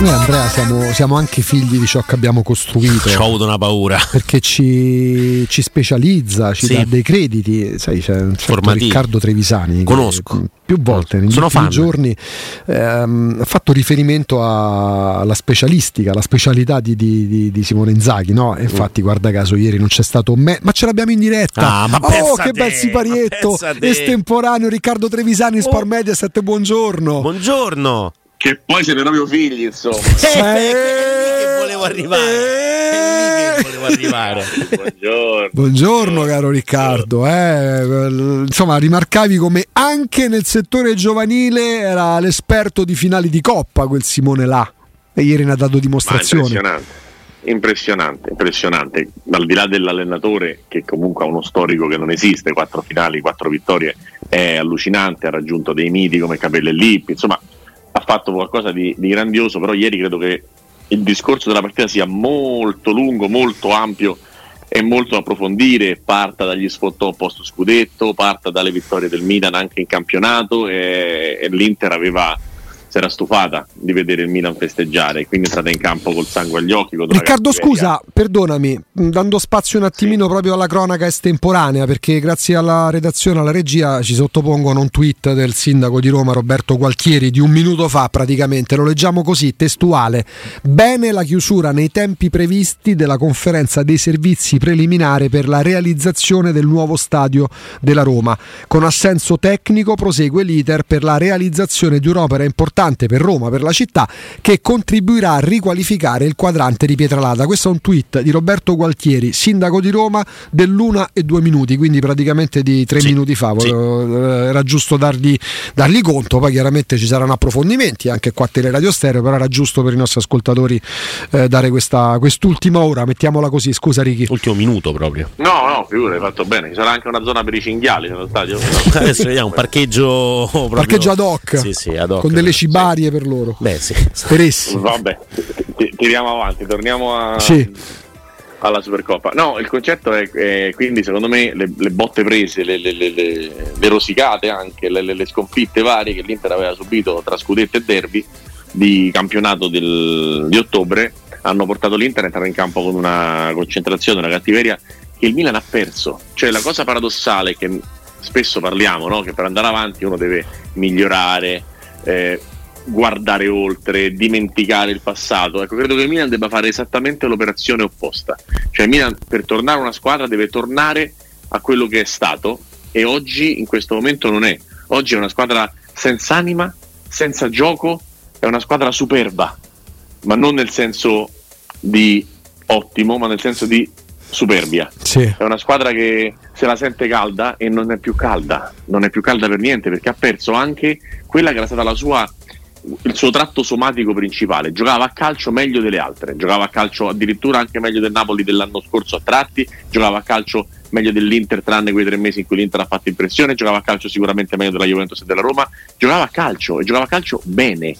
Noi Andrea siamo, siamo, anche figli di ciò che abbiamo costruito. Ci ho avuto una paura. Perché ci, ci specializza, ci sì. dà dei crediti. Sai, c'è un certo Riccardo Trevisani. Conosco. Più volte negli Sono ultimi fan. giorni ehm, ha fatto riferimento alla specialistica, alla specialità di, di, di, di Simone Inzaghi. No? E infatti, mm. guarda caso, ieri non c'è stato me, ma ce l'abbiamo in diretta. Ah, ma oh, che bel siparietto! Estemporaneo Riccardo Trevisani, oh. Sport Mediaset. Buongiorno. Buongiorno. Che poi siete proprio figli, insomma. Eh, che volevo arrivare. Eh. volevo arrivare. Buongiorno. Buongiorno caro Riccardo. Eh, insomma, rimarcavi come anche nel settore giovanile era l'esperto di finali di coppa quel Simone là. E ieri ne ha dato dimostrazione. impressionante. Impressionante, impressionante. Al di là dell'allenatore, che comunque ha uno storico che non esiste, quattro finali, quattro vittorie, è allucinante, ha raggiunto dei miti come Capelle Lippi, insomma ha fatto qualcosa di, di grandioso, però ieri credo che il discorso della partita sia molto lungo, molto ampio e molto da approfondire, parta dagli sfottò post scudetto, parta dalle vittorie del Milan anche in campionato e, e l'Inter aveva si era stufata di vedere il Milan festeggiare, quindi è stata in campo col sangue agli occhi. Riccardo, scusa, perdonami, dando spazio un attimino sì. proprio alla cronaca estemporanea, perché grazie alla redazione, alla regia, ci sottopongono un tweet del sindaco di Roma, Roberto Gualchieri, di un minuto fa praticamente. Lo leggiamo così, testuale. Bene la chiusura nei tempi previsti della conferenza dei servizi preliminare per la realizzazione del nuovo stadio della Roma. Con assenso tecnico prosegue l'iter per la realizzazione di un'opera importante importante per Roma, per la città, che contribuirà a riqualificare il quadrante di Pietralata. Questo è un tweet di Roberto Gualtieri, sindaco di Roma, dell'una e due minuti, quindi praticamente di tre sì, minuti fa. Sì. Eh, era giusto dargli, dargli, conto, poi chiaramente ci saranno approfondimenti anche qua a Teleradio Stereo, però era giusto per i nostri ascoltatori eh, dare questa, quest'ultima ora, mettiamola così, scusa Ricky. Ultimo minuto proprio. No, no, figura, hai fatto bene, ci sarà anche una zona per i cinghiali nello stadio. Adesso vediamo, un parcheggio... Proprio... Parcheggio ad hoc. Sì, sì, ad hoc. Con delle cibarie per loro. Beh, sì. Sperissimo. Vabbè, tiriamo avanti, torniamo a, sì. alla Supercoppa. No, il concetto è, è quindi secondo me le, le botte prese, le, le, le rosicate anche, le, sconfitte varie che l'Inter aveva subito tra scudetto e derby di campionato del, di ottobre hanno portato l'Inter a entrare in campo con una concentrazione, una cattiveria che il Milan ha perso. Cioè la cosa paradossale che spesso parliamo, no? che per andare avanti uno deve migliorare, eh, guardare oltre, dimenticare il passato. Ecco, credo che il Milan debba fare esattamente l'operazione opposta. Cioè il Milan per tornare una squadra deve tornare a quello che è stato e oggi in questo momento non è. Oggi è una squadra senza anima, senza gioco, è una squadra superba, ma non nel senso di ottimo, ma nel senso di superbia. Sì. È una squadra che se la sente calda e non è più calda, non è più calda per niente perché ha perso anche quella che era stata la sua il suo tratto somatico principale. Giocava a calcio meglio delle altre, giocava a calcio addirittura anche meglio del Napoli dell'anno scorso a tratti, giocava a calcio meglio dell'Inter tranne quei tre mesi in cui l'Inter ha fatto impressione, giocava a calcio sicuramente meglio della Juventus e della Roma, giocava a calcio e giocava a calcio bene.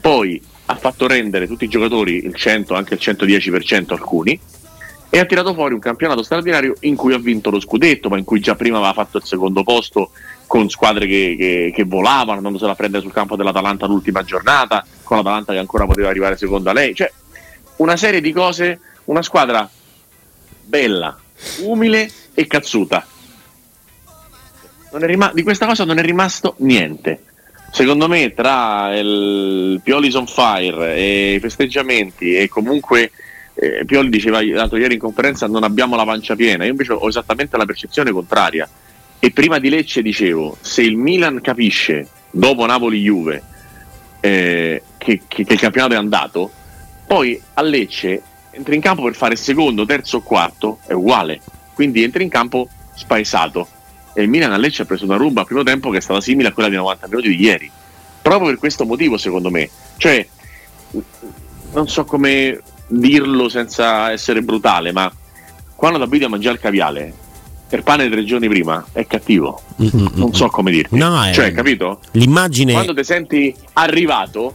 Poi ha fatto rendere tutti i giocatori il 100, anche il 110% alcuni, e ha tirato fuori un campionato straordinario in cui ha vinto lo scudetto, ma in cui già prima aveva fatto il secondo posto con squadre che, che, che volavano, andandosela a prendere sul campo dell'Atalanta l'ultima giornata, con l'Atalanta che ancora poteva arrivare seconda lei. Cioè, una serie di cose, una squadra bella, umile e cazzuta. Rim- di questa cosa non è rimasto niente. Secondo me, tra il Pioli's on fire e i festeggiamenti, e comunque eh, Pioli diceva l'altro ieri in conferenza: non abbiamo la pancia piena. Io invece ho esattamente la percezione contraria e prima di Lecce dicevo, se il Milan capisce, dopo Napoli-Juve, eh, che, che, che il campionato è andato, poi a Lecce entri in campo per fare secondo, terzo o quarto, è uguale. Quindi entri in campo spaesato. E il Milan a Lecce ha preso una ruba al primo tempo che è stata simile a quella di 90 minuti di ieri. Proprio per questo motivo, secondo me. Cioè, non so come dirlo senza essere brutale, ma quando ti abiti a il caviale, per pane tre giorni prima è cattivo. Mm-hmm. Non so come dirti. No, è... Cioè, capito? L'immagine. Quando ti senti arrivato,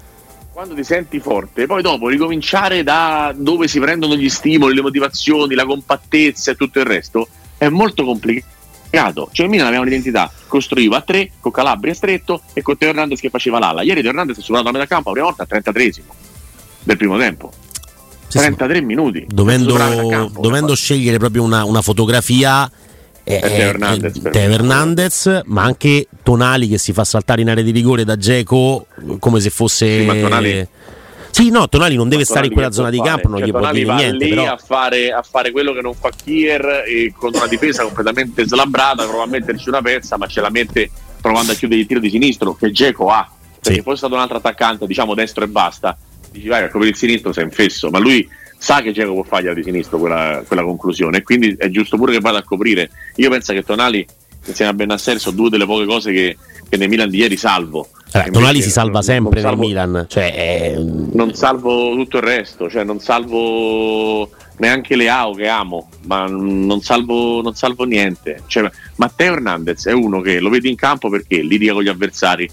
quando ti senti forte, poi dopo ricominciare da dove si prendono gli stimoli, le motivazioni, la compattezza e tutto il resto, è molto complicato. Cioè, il Milan aveva un'identità, costruiva a tre, con Calabria stretto e con Teo Hernandez che faceva l'ala. Ieri Teo Hernandez è suonato a metà campo la prima volta al 33esimo. del primo tempo. Sì, 33 sì. minuti. Dovendo, campo, dovendo scegliere proprio una, una fotografia eh, Teo Hernandez, Teo Hernandez, ma anche Tonali che si fa saltare in area di rigore da Geco come se fosse. Sì, Tonali... sì, no, Tonali non deve stare in quella zona di campo, non cioè, gli può Tonali dire niente. lì Però... a fare, a fare quello che non fa Kier e con una difesa completamente slabbrata, prova a metterci una pezza, ma ce la mette provando a chiudere il tiro di sinistro che Geco ha. Se sì. fosse stato un altro attaccante, diciamo destro e basta, dici vai a coprire il sinistro sei infesso, ma lui sa che Geco può fargliela di sinistro quella, quella, conclusione e quindi è giusto pure che vada a coprire. Io penso che Tonali insieme a Benasser sono due delle poche cose che, che nel Milan di ieri salvo. Eh, Tonali si salva sempre nel Milan, cioè, è... non salvo tutto il resto, cioè non salvo neanche le AO che amo, ma non salvo, non salvo niente. Cioè, Matteo Hernandez è uno che lo vedi in campo perché litiga con gli avversari,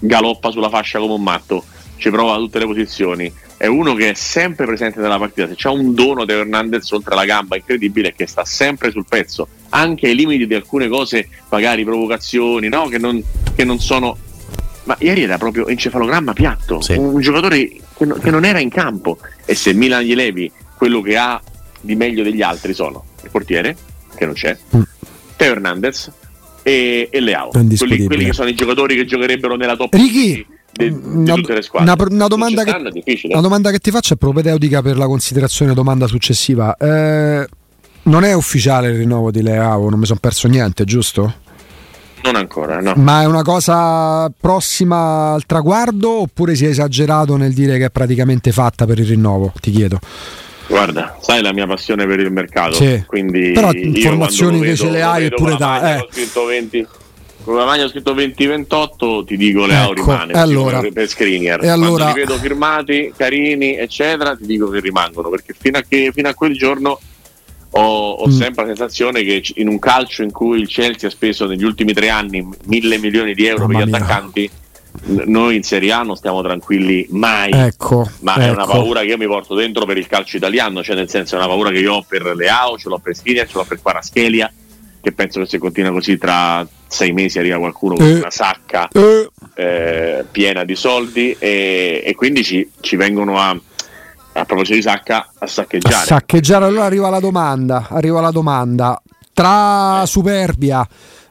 galoppa sulla fascia come un matto, ci prova a tutte le posizioni, è uno che è sempre presente nella partita. Se c'è un dono di Hernandez oltre la gamba incredibile è che sta sempre sul pezzo, anche ai limiti di alcune cose, magari provocazioni, no? che, non, che, non, sono. Ma ieri era proprio encefalogramma piatto, sì. un, giocatore che, no, che, non era in campo. E se Milan gli levi quello che ha di meglio degli altri sono il portiere, che non c'è, mm. Teo Hernandez e, e Leao, quelli, quelli, che sono i giocatori che giocherebbero nella top Ricky, di, di tutte le squadre. Una, una, domanda che, una, domanda che, ti faccio è propedeutica per la considerazione domanda successiva. Eh, non è ufficiale il rinnovo di Leao, non mi sono perso niente, giusto? Non ancora, no. Ma è una cosa prossima al traguardo oppure si è esagerato nel dire che è praticamente fatta per il rinnovo? Ti chiedo. Guarda, sai la mia passione per il mercato, sì. quindi però informazioni che ce le hai eppure da... Eh. Ho scritto 20 con la maglia ho scritto 2028 ti dico Leao ecco, rimane allora, per Skriniar e allora, li vedo firmati carini eccetera ti dico che rimangono perché fino a, che, fino a quel giorno ho, ho mm. sempre la sensazione che in un calcio in cui il Chelsea ha speso negli ultimi tre anni mille milioni di euro per gli attaccanti noi in Serie A non stiamo tranquilli mai, ecco, ma ecco. è una ecco. paura che io mi porto dentro per il calcio italiano, cioè nel senso è una paura che io ho per Leao, ce l'ho per Skriniar, ce l'ho per Paraschelia che penso che se continua così tra sei mesi arriva qualcuno con eh, una sacca eh. Eh, piena di soldi e, e quindi ci, ci, vengono a, a proposito di sacca a saccheggiare. A saccheggiare, allora arriva la domanda, arriva la domanda. Tra superbia,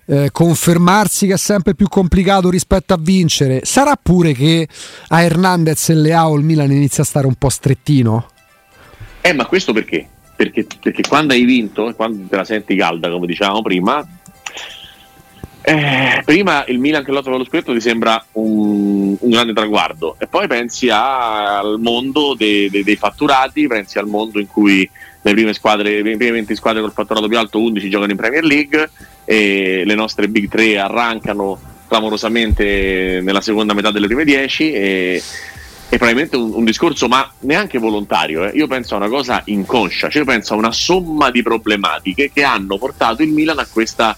eh, confermarsi che è sempre più complicato rispetto a vincere, sarà pure che a Hernandez e Leao il Milan inizia a stare un po' strettino? Eh, ma questo perché? perché, perché quando hai vinto quando te la senti calda, come dicevamo prima, eh, prima il Milan che lotta per lo scudetto ti sembra un, un, grande traguardo e poi pensi a, al mondo dei, dei, dei, fatturati, pensi al mondo in cui le prime squadre, le prime 20 squadre col fatturato più alto 11 giocano in Premier League e le nostre Big 3 arrancano clamorosamente nella seconda metà delle prime 10 e, è probabilmente un, un, discorso, ma neanche volontario. Eh. Io penso a una cosa inconscia, cioè io penso a una somma di problematiche che hanno portato il Milan a questa,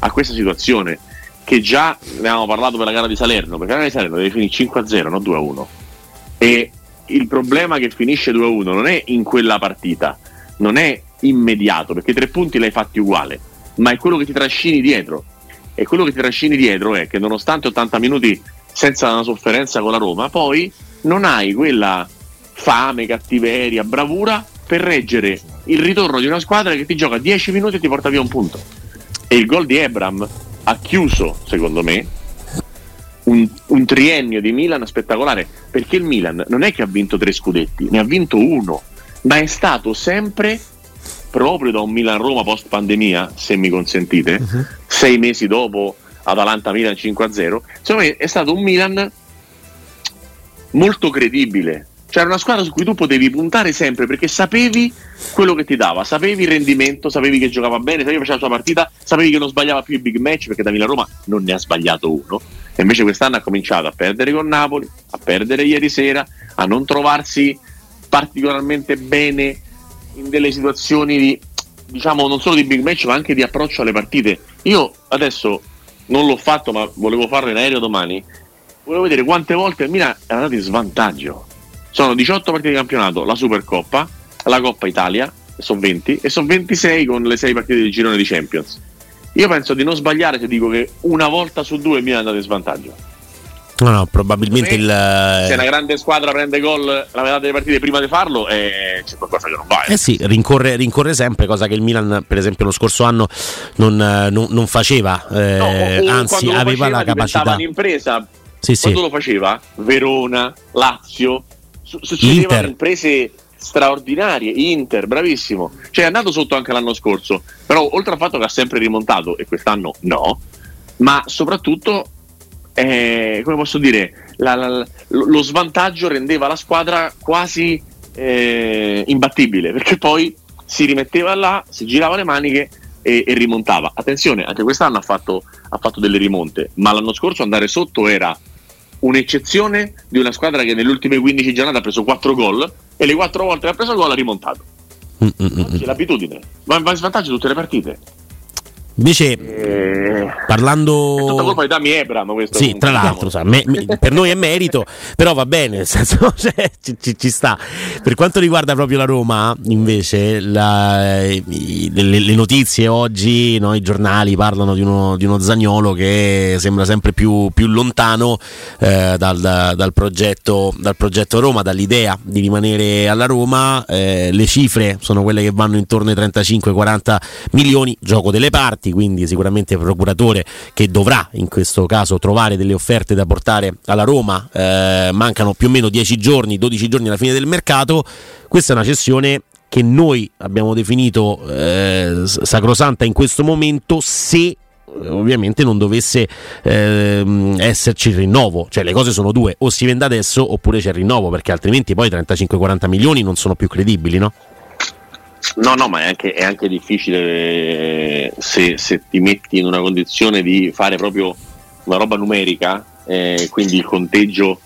a questa situazione. Che già ne avevamo parlato per la gara di Salerno, perché la gara di Salerno deve finire 5-0, non 2-1. E il problema che finisce 2-1 non è in quella partita, non è immediato, perché tre punti l'hai fatti uguale, ma è quello che ti trascini dietro. E quello che ti trascini dietro è che nonostante 80 minuti senza una sofferenza con la Roma, poi non hai quella fame, cattiveria, bravura per reggere il ritorno di una squadra che ti gioca 10 minuti e ti porta via un punto. E il gol di Ebram ha chiuso, secondo me, un, un, triennio di Milan spettacolare, perché il Milan non è che ha vinto tre scudetti, ne ha vinto uno, ma è stato sempre, proprio da un Milan-Roma post-pandemia, se mi consentite, uh-huh. sei mesi dopo Atalanta-Milan 5-0, secondo me è stato un Milan molto credibile. C'era una squadra su cui tu potevi puntare sempre perché sapevi quello che ti dava, sapevi il rendimento, sapevi che giocava bene, sapevi che faceva la sua partita, sapevi che non sbagliava più i big match perché da Milan Roma non ne ha sbagliato uno. E invece quest'anno ha cominciato a perdere con Napoli, a perdere ieri sera, a non trovarsi particolarmente bene in delle situazioni di, diciamo, non solo di big match ma anche di approccio alle partite. Io adesso non l'ho fatto ma volevo farlo in aereo domani volevo vedere quante volte il Milan è andato in svantaggio. Sono 18 partite di campionato, la Supercoppa, la Coppa Italia, sono 20, e sono 26 con le 6 partite del girone di Champions. Io penso di non sbagliare se dico che una volta su due il Milan è andato in svantaggio. No, no, probabilmente il. Se una grande squadra prende gol la metà delle partite prima di farlo, eh, c'è qualcosa che non va. Eh, eh sì, rincorre, rincorre, sempre, cosa che il Milan, per esempio, lo scorso anno non, non, non faceva. Eh, no, anzi, aveva faceva, la capacità. un'impresa. Sì, quando sì. lo faceva, Verona, Lazio, succedevano Inter. imprese straordinarie. Inter, bravissimo. Cioè, è andato sotto anche l'anno scorso. Però, oltre al fatto che ha sempre rimontato, e quest'anno no, ma soprattutto eh, come posso dire, la, la, lo svantaggio rendeva la squadra quasi eh, imbattibile perché poi si rimetteva là, si girava le maniche e, e rimontava. Attenzione, anche quest'anno ha fatto, ha fatto, delle rimonte, ma l'anno scorso andare sotto era un'eccezione di una squadra che nelle ultime 15 giornate ha preso 4 gol e le 4 volte che ha preso gol ha rimontato. Mm-mm. È l'abitudine, va in svantaggio tutte le partite. Invece, eh, parlando. È tutta colpa di Dami Ebram. Questo sì, tra l'altro, sa, me, me, per noi è merito, però va bene, nel senso, cioè, ci, ci, ci, sta. Per quanto riguarda proprio la Roma, invece, la, i, le, le, notizie oggi, no, i giornali parlano di uno, di uno Zagnolo che sembra sempre più, più lontano eh, dal, da, dal, progetto, dal, progetto, Roma, dall'idea di rimanere alla Roma. Eh, le cifre sono quelle che vanno intorno ai 35-40 milioni, gioco delle parti Moratti, quindi sicuramente procuratore che dovrà in questo caso trovare delle offerte da portare alla Roma. Eh, mancano più o meno 10 giorni, 12 giorni alla fine del mercato. Questa è una cessione che noi abbiamo definito eh, sacrosanta in questo momento se ovviamente non dovesse eh, esserci il rinnovo, cioè le cose sono due, o si vende adesso oppure c'è il rinnovo, perché altrimenti poi 35-40 milioni non sono più credibili, no? No, no, ma è anche, è anche difficile eh, se, se, ti metti in una condizione di fare proprio una roba numerica, eh, quindi il conteggio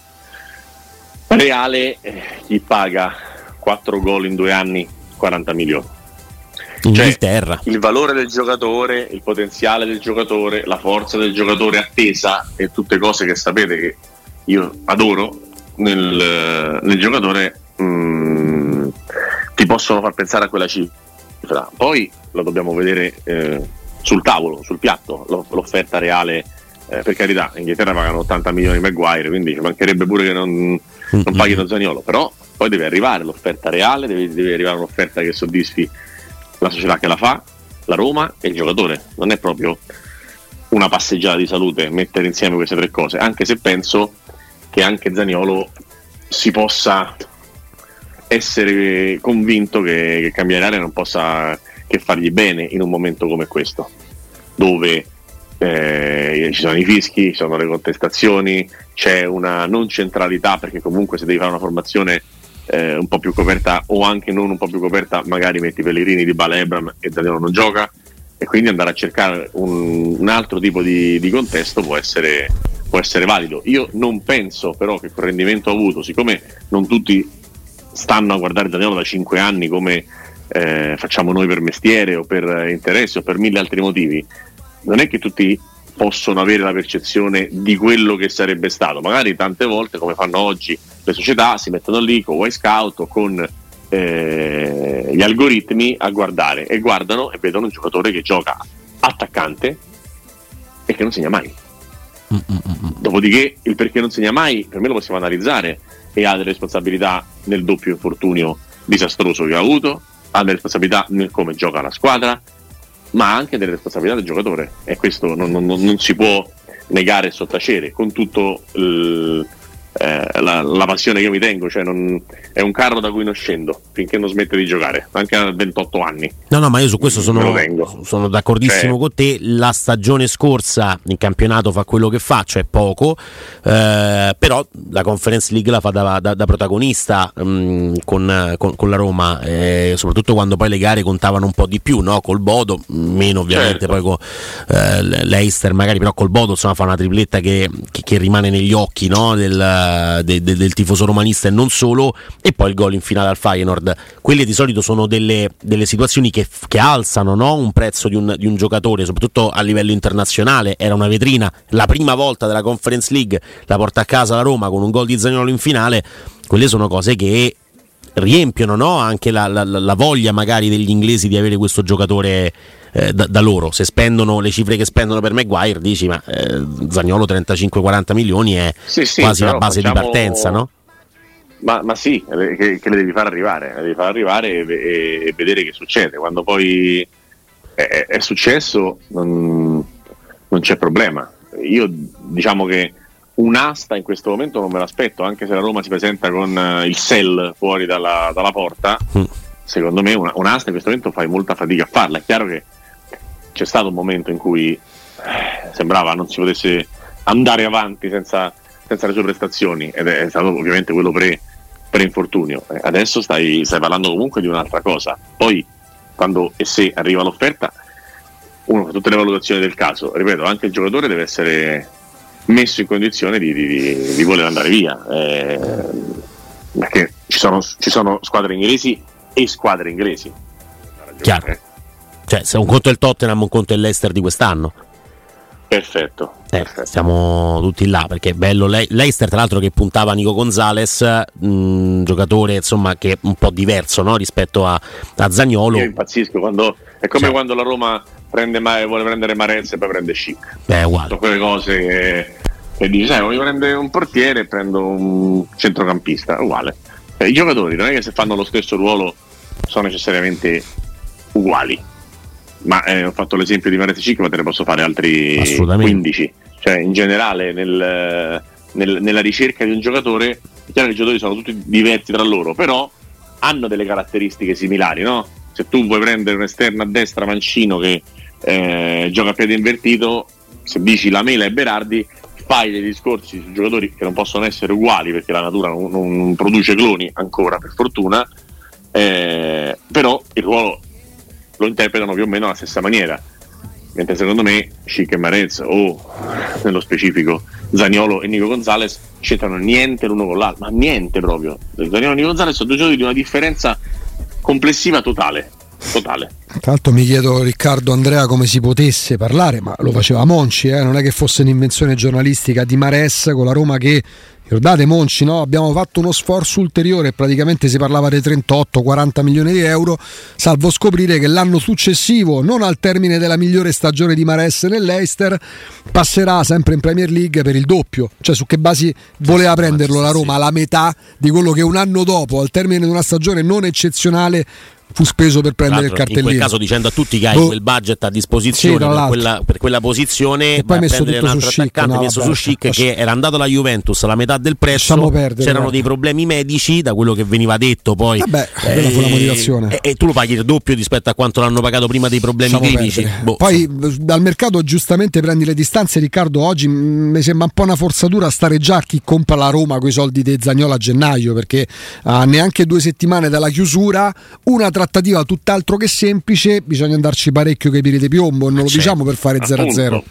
reale, eh, chi paga 4 gol in due anni, 40 milioni. Inghilterra. Cioè, il valore del giocatore, il potenziale del giocatore, la forza del giocatore attesa e tutte cose che sapete che io adoro nel, nel giocatore. Mh, mm, ti possono far pensare a quella cifra. Poi lo dobbiamo vedere eh, sul tavolo, sul piatto, l'offerta reale. Eh, per carità, in Inghilterra pagano 80 milioni di Maguire, quindi ci mancherebbe pure che non, non paghino Zaniolo, però poi deve arrivare l'offerta reale, deve, deve arrivare un'offerta che soddisfi la società che la fa, la Roma e il giocatore. Non è proprio una passeggiata di salute mettere insieme queste tre cose, anche se penso che anche Zaniolo si possa essere convinto che, che cambiare area non possa che fargli bene in un momento come questo, dove eh, ci sono i fischi, ci sono le contestazioni, c'è una non centralità perché comunque se devi fare una formazione eh, un po' più coperta o anche non un po' più coperta, magari metti Pellegrini di Bala Ebram e Danilo non gioca e quindi andare a cercare un, un altro tipo di, di contesto può essere, può essere, valido. Io non penso però che col rendimento avuto, siccome non tutti stanno a guardare Danilo da 5 anni come eh, facciamo noi per mestiere o per interesse o per mille altri motivi, non è che tutti possono avere la percezione di quello che sarebbe stato. Magari tante volte, come fanno oggi le società, si mettono lì con Y Scout o con eh, gli algoritmi a guardare e guardano e vedono un giocatore che gioca attaccante e che non segna mai. Mm, mm, mm, Dopodiché il perché non segna mai, per me lo possiamo analizzare e ha delle responsabilità nel doppio infortunio disastroso che ha avuto, ha delle responsabilità nel come gioca la squadra, ma anche delle responsabilità del giocatore. E questo non, non, non si può negare e sottacere. Con tutto il eh, la, la, passione che io mi tengo, cioè non, è un carro da cui non scendo finché non smette di giocare, anche a 28 anni. No, no, ma io su questo sono, sono d'accordissimo cioè, con te. La stagione scorsa in campionato fa quello che fa, cioè poco, eh, però la Conference League la fa da, da, da protagonista mh, mm, con, con, con, la Roma, eh, soprattutto quando poi le gare contavano un po' di più, no? col Bodo, meno ovviamente certo. poi con eh, l'Eister magari, però col Bodo insomma, fa una tripletta che, che, che rimane negli occhi no? del de, de, del tifoso romanista e non solo, e poi il gol in finale al Feyenoord. Quelle di solito sono delle, delle situazioni che, che alzano no? un prezzo di un, di un, giocatore, soprattutto a livello internazionale. Era una vetrina, la prima volta della Conference League la porta a casa la Roma con un gol di Zagnolo in finale. Quelle sono cose che riempiono no? anche la, la, la, voglia magari degli inglesi di avere questo giocatore eh, da, da, loro. Se spendono le cifre che spendono per Maguire, dici ma eh, Zagnolo 35-40 milioni è sì, sì, quasi la base facciamo... di partenza, no? Ma, ma sì, che, che, le devi far arrivare, le devi far arrivare e, e, e vedere che succede. Quando poi è, è successo non, non c'è problema. Io diciamo che un'asta in questo momento non me l'aspetto, anche se la Roma si presenta con uh, il sell fuori dalla, dalla porta, mm. secondo me una, un'asta in questo momento fai molta fatica a farla. È chiaro che c'è stato un momento in cui eh, sembrava non si potesse andare avanti senza, senza, le sue prestazioni ed è stato ovviamente quello pre, pre-infortunio. Eh, adesso stai, stai parlando comunque di un'altra cosa. Poi quando e se arriva l'offerta, uno fa tutte le valutazioni del caso, ripeto, anche il giocatore deve essere messo in condizione di, di, di voler andare via. Eh, perché ci sono, ci sono, squadre inglesi e squadre inglesi. Chiaro. Cioè, se un conto è il Tottenham, un conto è l'Ester di quest'anno. Perfetto, eh, perfetto. Siamo tutti là perché è bello Le- Leicester, tra l'altro, che puntava Nico Gonzalez, un giocatore insomma che è un po' diverso no? rispetto a, a Zagnolo. Io impazzisco quando è come cioè. quando la Roma prende, vuole prendere Marez e poi prende Chic. Beh, uguale. Sono quelle cose che, che dici, sai, voglio prendere un portiere e prendo un centrocampista, uguale. Eh, I giocatori non è che se fanno lo stesso ruolo sono necessariamente uguali. Ma eh, ho fatto l'esempio di Marez e Chic, ma te ne posso fare altri 15. Cioè, in generale, nel, nel, nella ricerca di un giocatore, è chiaro che i giocatori sono tutti diversi tra loro, però hanno delle caratteristiche similari, no? Se tu vuoi prendere un esterno a destra mancino che eh, gioca a piede invertito, se dici la Mela e Berardi, fai dei discorsi su giocatori che non possono essere uguali perché la natura non, non produce cloni ancora, per fortuna, eh, però il ruolo lo interpretano più o meno alla stessa maniera. Mentre secondo me Chic e Marez o nello specifico Zaniolo e Nico Gonzalez c'entrano niente l'uno con l'altro, ma niente proprio. Zaniolo e Nico Gonzalez sono due giocatori di una differenza complessiva totale totale. L'altro mi chiedo Riccardo Andrea come si potesse parlare, ma lo faceva Monci, eh? non è che fosse un'invenzione giornalistica di Mares con la Roma che, ricordate Monci, no? abbiamo fatto uno sforzo ulteriore, praticamente si parlava dei 38-40 milioni di euro, salvo scoprire che l'anno successivo, non al termine della migliore stagione di Mares nell'Eister, passerà sempre in Premier League per il doppio, cioè su che basi voleva prenderlo la Roma, la metà di quello che un anno dopo, al termine di una stagione non eccezionale, fu speso per prendere il cartellino. In quel caso dicendo a tutti che hai boh. quel budget a disposizione sì, per, quella, per, quella, posizione e poi messo tutto su chic, no, messo vabbè, su Chic che era andato alla Juventus alla metà del prezzo perdere, c'erano dei problemi medici da quello che veniva detto poi. Vabbè, eh, fu la motivazione. e, e, tu lo paghi il doppio rispetto a quanto l'hanno pagato prima dei problemi Lasciamo clinici boh, poi so. dal mercato giustamente prendi le distanze Riccardo oggi mi sembra un po' una forzatura stare già a chi compra la Roma con i soldi di Zagnola a gennaio perché a neanche due settimane dalla chiusura una trattativa tutt'altro altro che semplice, bisogna andarci parecchio che piri di piombo, non lo certo, diciamo per fare 0-0.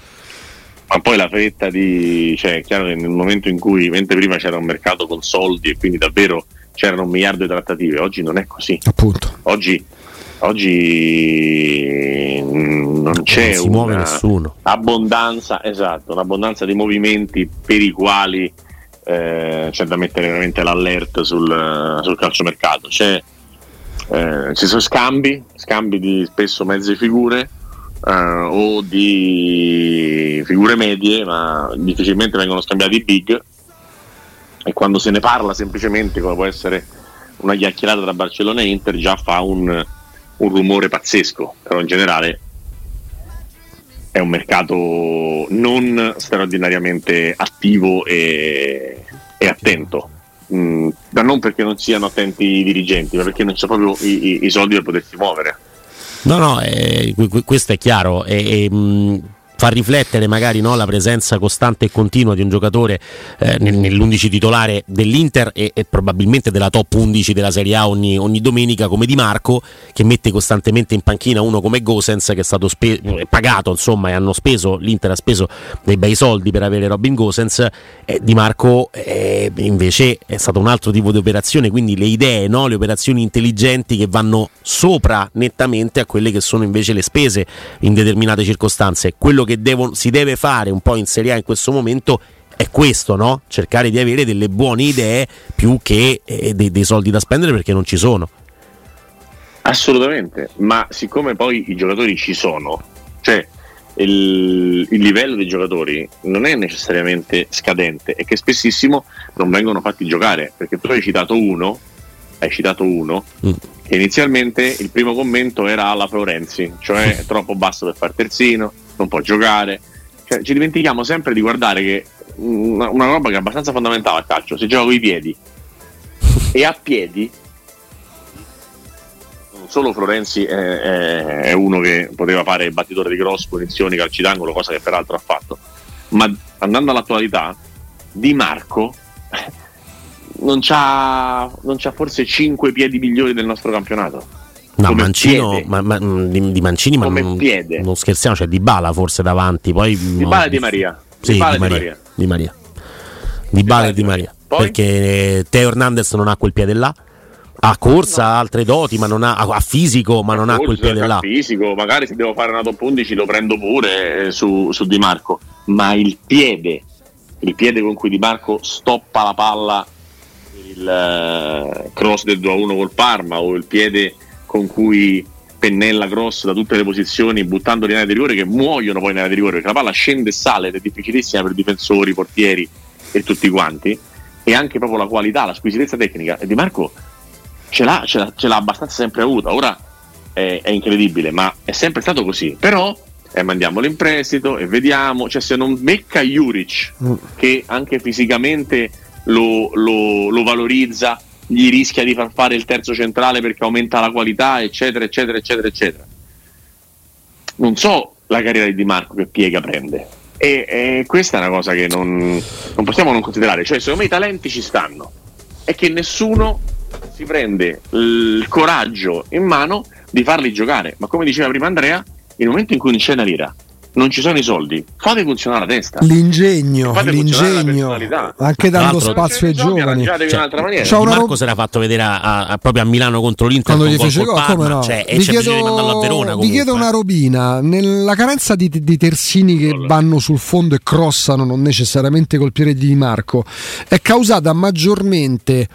Ma poi la fretta di. cioè, è chiaro che nel momento in cui, mentre prima c'era un mercato con soldi e quindi davvero c'erano un miliardo di trattative, oggi non è così. Appunto. Oggi, oggi non c'è non abbondanza, esatto, un'abbondanza di movimenti per i quali eh, c'è da mettere veramente l'alert sul, sul calciomercato. C'è eh, ci sono scambi, scambi di spesso mezze figure eh, o di figure medie, ma difficilmente vengono scambiati i big. E quando se ne parla semplicemente, come può essere una chiacchierata tra Barcellona e Inter, già fa un, un rumore pazzesco. Però in generale è un mercato non straordinariamente attivo e, e attento mh, mm, ma non perché non siano attenti i dirigenti, ma perché non c'è proprio i, i, i soldi per potersi muovere. No, no, eh, questo è chiaro. E, e, mh, fa riflettere magari no, la presenza costante e continua di un giocatore eh, nell'11 titolare dell'Inter e, e, probabilmente della top 11 della Serie A ogni, ogni, domenica come Di Marco che mette costantemente in panchina uno come Gosens che è stato spe- pagato insomma e hanno speso l'Inter ha speso dei bei soldi per avere Robin Gosens e Di Marco eh, invece è stato un altro tipo di operazione quindi le idee no, le operazioni intelligenti che vanno sopra nettamente a quelle che sono invece le spese in determinate circostanze. Quello che che devono, si deve fare un po' in Serie A in questo momento è questo, no? Cercare di avere delle buone idee più che eh, dei, dei soldi da spendere perché non ci sono. Assolutamente, ma siccome poi i giocatori ci sono, cioè il, il, livello dei giocatori non è necessariamente scadente e che spessissimo non vengono fatti giocare, perché tu hai citato uno, hai citato uno, mm. che inizialmente il primo commento era alla Florenzi, cioè è troppo basso per far terzino, non può giocare. Cioè, ci dimentichiamo sempre di guardare che una, una roba che è abbastanza fondamentale al calcio, si gioca con i piedi e a piedi solo Florenzi è, è, è, uno che poteva fare il battitore di cross, punizioni, calci d'angolo, cosa che peraltro ha fatto. Ma andando all'attualità, Di Marco non c'ha, non c'ha forse 5 piedi migliori del nostro campionato. No, Mancino, ma, ma, di, di, Mancini, ma non, non, scherziamo, c'è Di Bala forse davanti. Poi, di Bala no, e Di Maria. Sì, di, Bala di, Maria. Maria. Di Maria. Di Bala e Di Maria. Poi? Perché Teo Hernandez non ha quel piede là ha corsa, ha altre doti, ma non ha, ha fisico, ma non ha, quel piede là. fisico, magari se devo fare una top 11 lo prendo pure eh, su, su, Di Marco, ma il piede, il piede con cui Di Marco stoppa la palla, il cross del 2-1 col Parma o il piede con cui pennella cross da tutte le posizioni buttandoli in area di rigore che muoiono poi in area di rigore perché la palla scende e sale ed è difficilissima per difensori, portieri e tutti quanti e anche proprio la qualità, la squisitezza tecnica e Di Marco ce l'ha, ce l'ha, ce l'ha abbastanza sempre avuta. Ora è, è, incredibile, ma è sempre stato così. Però eh, mandiamolo in prestito e vediamo. Cioè, se non becca Juric, mm. che anche fisicamente lo, lo, lo, valorizza, gli rischia di far fare il terzo centrale perché aumenta la qualità, eccetera, eccetera, eccetera, eccetera. Non so la carriera di Di Marco che piega prende. E, e questa è una cosa che non, non possiamo non considerare. Cioè, secondo me i talenti ci stanno. È che nessuno si prende il coraggio in mano di farli giocare. Ma come diceva prima Andrea, nel momento in cui non c'è una lira, non ci sono i soldi, fate funzionare la testa. L'ingegno, l'ingegno anche dando spazio ai giovani. Cioè, cioè Marco rob... si era fatto vedere a, a, proprio a Milano contro l'Inter quando gli fece gol, come no? Cioè, vi chiedo, Verona, vi chiedo una robina, nella carenza di, di terzini che allora. vanno sul fondo e crossano, non necessariamente col piede di Marco, è causata maggiormente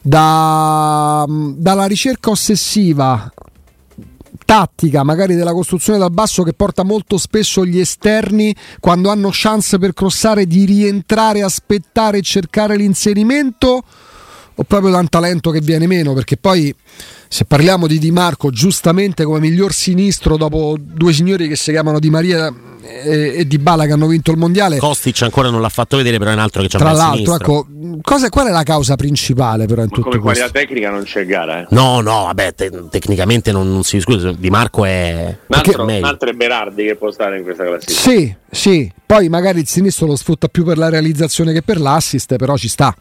da, dalla ricerca ossessiva tattica magari della costruzione dal basso che porta molto spesso gli esterni quando hanno chance per crossare di rientrare, aspettare e cercare l'inserimento o proprio da un talento che viene meno perché poi se parliamo di Di Marco giustamente come miglior sinistro dopo due signori che si chiamano Di Maria e, e Di Bala che hanno vinto il mondiale. Kostic ancora non l'ha fatto vedere però è un altro che c'ha tra l'altro ecco, cosa, qual è la causa principale però in Ma tutto come questo? qualità tecnica non c'è gara eh. no no vabbè te- tecnicamente non, non, si discute Di Marco è un altro, un altro è Berardi che può stare in questa classifica. Sì sì poi magari il sinistro lo sfrutta più per la realizzazione che per l'assist però ci sta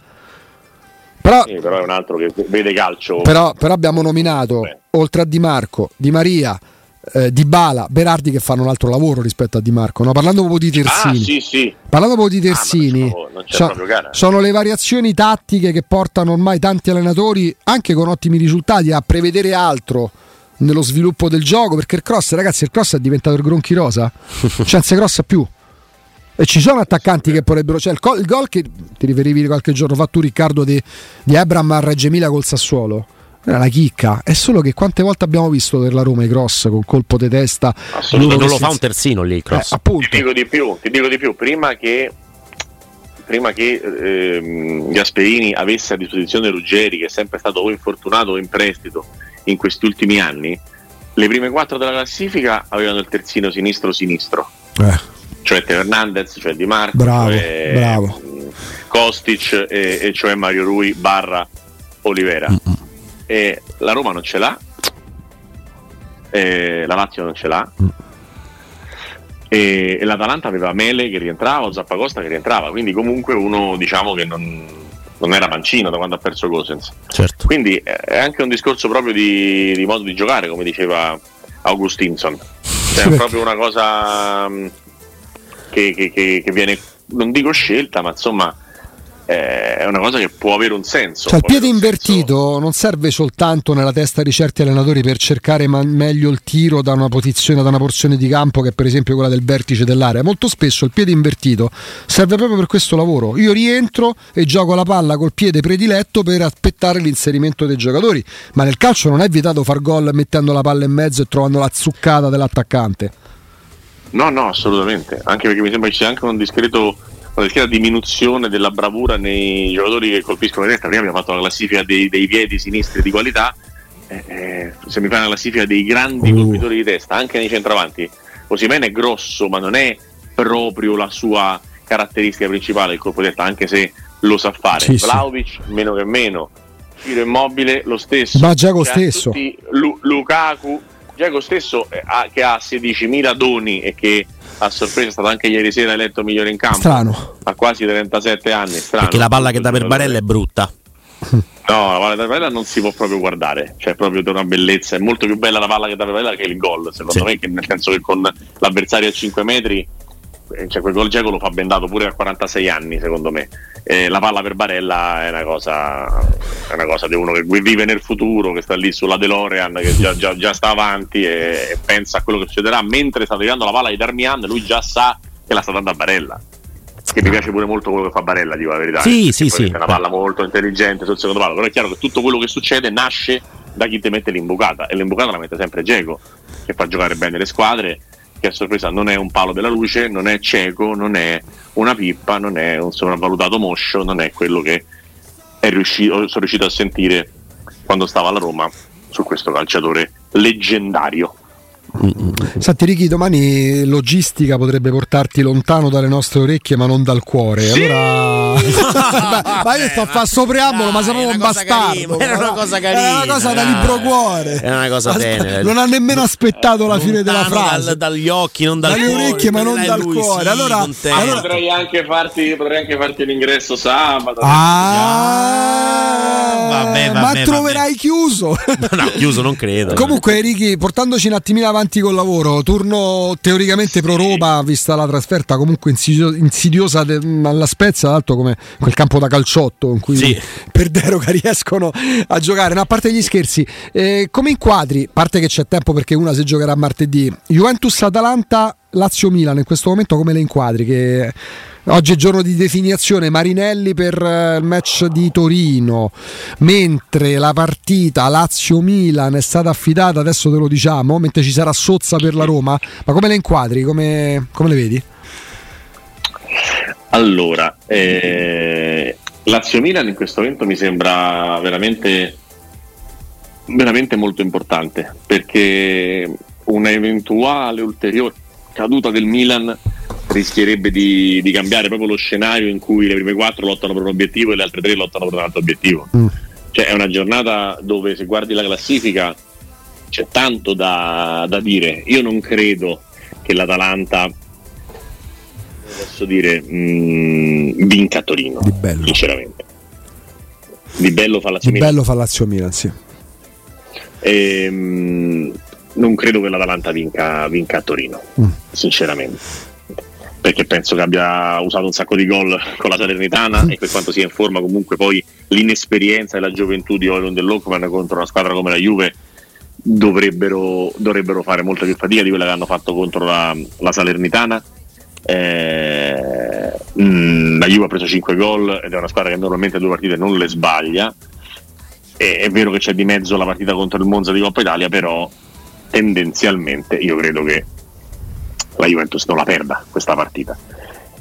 però, sì, però, è un altro che vede calcio. Però, però abbiamo nominato, Beh. oltre a Di Marco, Di Maria, eh, Di Bala, Berardi che fanno un altro lavoro rispetto a Di Marco. No? Parlando proprio di Terzini, ah, sì, sì. parlando proprio di Terzini, ah, non non so, sono le variazioni tattiche che portano ormai tanti allenatori, anche con ottimi risultati, a prevedere altro nello sviluppo del gioco. Perché il cross, ragazzi, il cross è diventato il gronchi rosa, senza cross più. E ci sono attaccanti che potrebbero. Cioè, il, gol, il gol che ti riferivi qualche giorno fa tu, Riccardo, di, di Abram a Reggio Emilia col Sassuolo. Era la chicca, è solo che quante volte abbiamo visto per la Roma i cross con colpo di testa. Assolutamente non lo fa un terzino lì il cross. Eh, appunto. Ti dico di più, ti dico di più, prima che prima che ehm, Gasperini avesse a disposizione Ruggeri, che è sempre stato o infortunato o in prestito in questi ultimi anni, le prime quattro della classifica avevano il terzino sinistro-sinistro. Eh cioè Teo Hernandez, cioè Di Marco, bravo, cioè, bravo. Kostic e, e, cioè Mario Rui barra Olivera. Mm-mm. E la Roma non ce l'ha, la Lazio non ce l'ha. Mm. E, e, l'Atalanta aveva Mele che rientrava, o Zappacosta che rientrava, quindi comunque uno diciamo che non, non era mancino da quando ha perso Gosens. Certo. Quindi è anche un discorso proprio di, di modo di giocare, come diceva Augustinson. Cioè, è proprio una cosa che, che, che, che viene, non dico scelta, ma insomma eh, è una cosa che può avere un senso. Cioè, il piede invertito senso. non serve soltanto nella testa di certi allenatori per cercare man- meglio il tiro da una posizione, da una porzione di campo che è per esempio quella del vertice dell'area. Molto spesso il piede invertito serve proprio per questo lavoro. Io rientro e gioco la palla col piede prediletto per aspettare l'inserimento dei giocatori. Ma nel calcio non è vietato far gol mettendo la palla in mezzo e trovando la zuccata dell'attaccante. No, no, assolutamente. Anche perché mi sembra che c'è anche un discreto una discreta diminuzione della bravura nei giocatori che colpiscono la destra. Prima abbiamo fatto la classifica dei, dei piedi sinistri di qualità, eh, eh, se mi fai una classifica dei grandi uh. colpitori di testa, anche nei centravanti, Osimene è grosso, ma non è proprio la sua caratteristica principale il colpo di testa, anche se lo sa fare. Sì, Vlaovic, sì. meno che meno. Giro immobile, lo stesso. Ma Giacomo stesso. Lu- Lukaku, Giacomo stesso eh, ha, che ha 16.000 doni e che a sorpresa è stato anche ieri sera eletto migliore in campo. Strano. A quasi 37 anni. Strano. Perché la palla che dà per Barella è brutta. No, la palla da Barella non si può proprio guardare, cioè proprio di una bellezza. È molto più bella la palla che dà per Barella che il gol, secondo sì. me, che nel senso che con l'avversario a 5 metri cioè quel gol Geco lo fa bendato pure a 46 anni secondo me. Eh, la palla per Barella è una, cosa, è una cosa di uno che vive nel futuro che sta lì sulla DeLorean che già, già, già sta avanti e, e, pensa a quello che succederà mentre sta tirando la palla di Darmian lui già sa che la sta dando a Barella. Che mi piace pure molto quello che fa Barella dico la verità. Sì, sì, sì. è una palla molto intelligente sul secondo palo però è chiaro che tutto quello che succede nasce da chi ti mette l'imbucata e l'imbucata la mette sempre Geco che fa giocare bene le squadre che a sorpresa non è un palo della luce, non è cieco, non è una pippa, non è un sopravvalutato moscio, non è quello che riuscito, sono riuscito a sentire quando stava alla Roma su questo calciatore leggendario. Senti Ricky, domani logistica potrebbe portarti lontano dalle nostre orecchie ma non dal cuore. Sì! Allora... ma io sto a fare sto preambolo, ma sono un bastardo. Era una cosa carina. Era una cosa da libro cuore. Era una cosa bene. Non ha nemmeno aspettato la fine della frase. Dal, dagli occhi, non dal dalle cuore. orecchie, ma non dal lui, cuore. Sì, allora, allora... Potrei, anche farti, potrei anche farti l'ingresso sabato. Ah, vabbè, vabbè, ma troverai chiuso. no, chiuso non credo. Comunque, Ricky, portandoci un attimino avanti col lavoro, turno teoricamente pro Roma, vista la trasferta comunque insidio- insidiosa de- alla Spezia, l'altro come quel campo da calciotto in cui sì. per deroga riescono a giocare. No, a parte gli scherzi, eh, come inquadri, a parte che c'è tempo perché una si giocherà martedì, Juventus-Atalanta, Lazio-Milan in questo momento come le inquadri? Che Oggi è giorno di definizione Marinelli per eh, il match di Torino, mentre la partita Lazio-Milan è stata affidata, adesso te lo diciamo, mentre ci sarà Sozza per la Roma, ma come le inquadri, come, come le vedi? Allora, eh, Lazio-Milan in questo momento mi sembra veramente, veramente molto importante perché una eventuale ulteriore caduta del Milan rischierebbe di, di, cambiare proprio lo scenario in cui le prime quattro lottano per un obiettivo e le altre tre lottano per un altro obiettivo. Mm. Cioè è una giornata dove se guardi la classifica c'è tanto da, da dire. Io non credo che l'Atalanta posso dire mh, mm, vinca a Torino, di bello. sinceramente. Di bello fa Lazio Di bello fa Lazio Milan, sì. E, ehm, mh, non credo che l'Atalanta vinca, vinca a Torino, mm. sinceramente perché penso che abbia usato un sacco di gol con la Salernitana e per quanto sia in forma comunque poi l'inesperienza e la gioventù di Olon dell'Ockman contro una squadra come la Juve dovrebbero, dovrebbero, fare molta più fatica di quella che hanno fatto contro la, la Salernitana eh, mh, mm, la Juve ha preso 5 gol ed è una squadra che normalmente due partite non le sbaglia e, è vero che c'è di mezzo la partita contro il Monza di Coppa Italia però tendenzialmente io credo che la Juventus non la perda questa partita.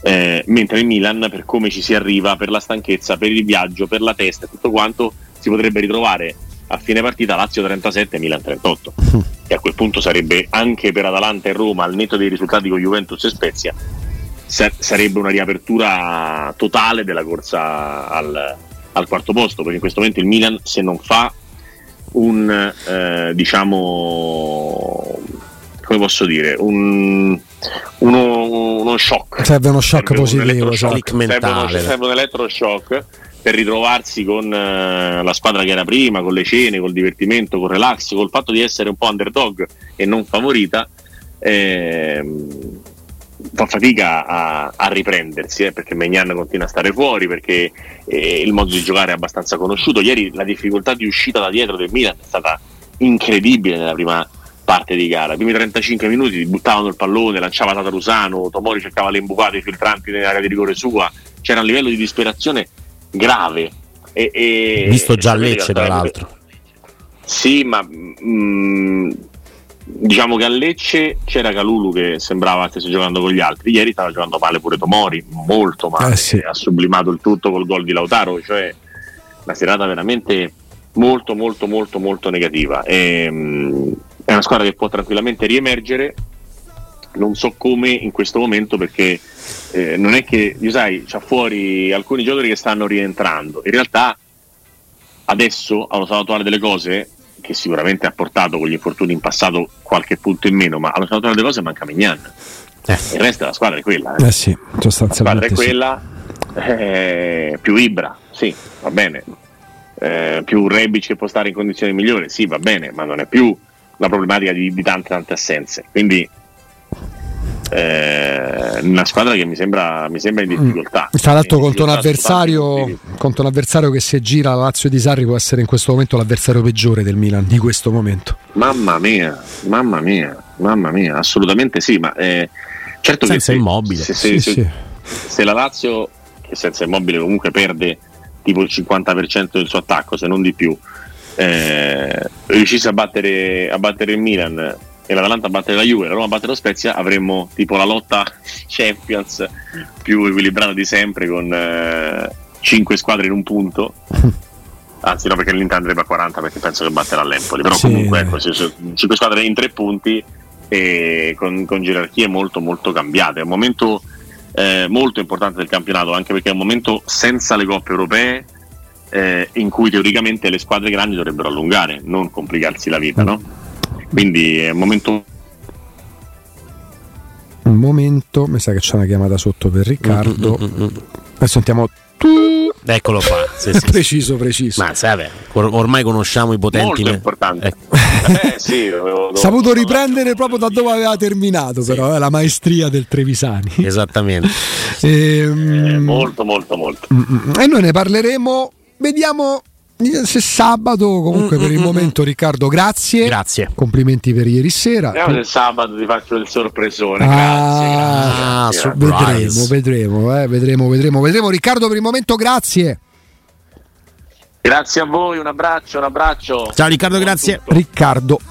Eh, mentre il Milan, per come ci si arriva, per la stanchezza, per il viaggio, per la testa e tutto quanto, si potrebbe ritrovare a fine partita Lazio 37 Milan 38 e a quel punto sarebbe anche per Atalanta e Roma al netto dei risultati con Juventus e Spezia sarebbe una riapertura totale della corsa al, al, quarto posto perché in questo momento il Milan se non fa un eh, diciamo come posso dire, un, uno, uno shock. Serve uno shock serve positivo, un shock. Serve, uno, serve un elettroshock per ritrovarsi con uh, la squadra che era prima, con le cene, col divertimento, col relax, col fatto di essere un po' underdog e non favorita. Ehm, fa fatica a, a riprendersi eh, perché Megnan continua a stare fuori perché eh, il modo di giocare è abbastanza conosciuto ieri la difficoltà di uscita da dietro del Milan è stata incredibile nella prima parte di gara i primi 35 minuti buttavano il pallone lanciava Tatarusano Tomori cercava le imbucate filtranti nell'area di rigore sua c'era un livello di disperazione grave e, e visto già Lecce tra l'altro. Sì ma mh, diciamo che a Lecce c'era Calulu che sembrava stesse giocando con gli altri. Ieri stava giocando male pure Tomori molto male. Eh sì. ha sublimato il tutto col gol di Lautaro cioè una serata veramente molto molto molto molto negativa. E, mh, è una squadra che può tranquillamente riemergere non so come in questo momento perché eh, non è che io sai c'ha fuori alcuni giocatori che stanno rientrando in realtà adesso allo stato attuale delle cose che sicuramente ha portato con gli infortuni in passato qualche punto in meno ma allo stato attuale delle cose manca Mignan Eh. il resto della squadra è quella eh. Eh sì, la squadra è sostanzialmente sì. quella eh, più Ibra sì va bene Eh, più Rebic che può stare in condizioni migliori sì va bene ma non è più la problematica di, di tante tante assenze quindi eh, una squadra che mi sembra, mi sembra in difficoltà Tra l'altro contro contro un avversario che se gira la Lazio di Sarri può essere in questo momento l'avversario peggiore del Milan di questo momento. Mamma mia, mamma mia, mamma mia, assolutamente sì, ma eh, certo Senza che Immobile. se, se- Sì, se- sì. se la Lazio, che senza immobile comunque perde tipo il 50% del suo attacco, se non di più, eh, riuscisse a battere, a battere il Milan e l'Atalanta a battere la Juve, la Roma a battere lo Spezia, avremmo tipo la lotta Champions più equilibrata di sempre con 5 squadre in un punto. Anzi, no, perché l'Inter andrebbe a 40 perché penso che batterà l'Empoli. Però Sì. comunque, ecco, 5 squadre in 3 punti e con, con gerarchie molto, molto cambiate. È un momento eh, molto importante del campionato, anche perché è un momento senza le coppe europee eh, in cui teoricamente le squadre grandi dovrebbero allungare, non complicarsi la vita, no? Quindi è un momento Un momento, mi sa che c'è una chiamata sotto per Riccardo. Mm, mm, mm, mm. Adesso sentiamo Eccolo qua. Sì, sì, sì. preciso, preciso. Ma sai, vabbè, or- ormai conosciamo i potenti. molto me- importante. Ecco. Eh, sì, dovevo- Saputo riprendere proprio da dove aveva terminato, però, è la maestria del Trevisani. Esattamente. Ehm, Eh, molto, molto, molto. E noi ne parleremo. Vediamo se sabato. Comunque, Mm, per il mm, momento, Riccardo, grazie. Grazie. Complimenti per ieri sera. Vediamo se sabato ti faccio il sorpresone. Ah, grazie, grazie, Ah, grazie. Vedremo, vedremo, eh, vedremo, vedremo, vedremo. Riccardo, per il momento, grazie. Grazie a voi, un abbraccio, un abbraccio. Ciao Riccardo, Buon grazie. tutto. Riccardo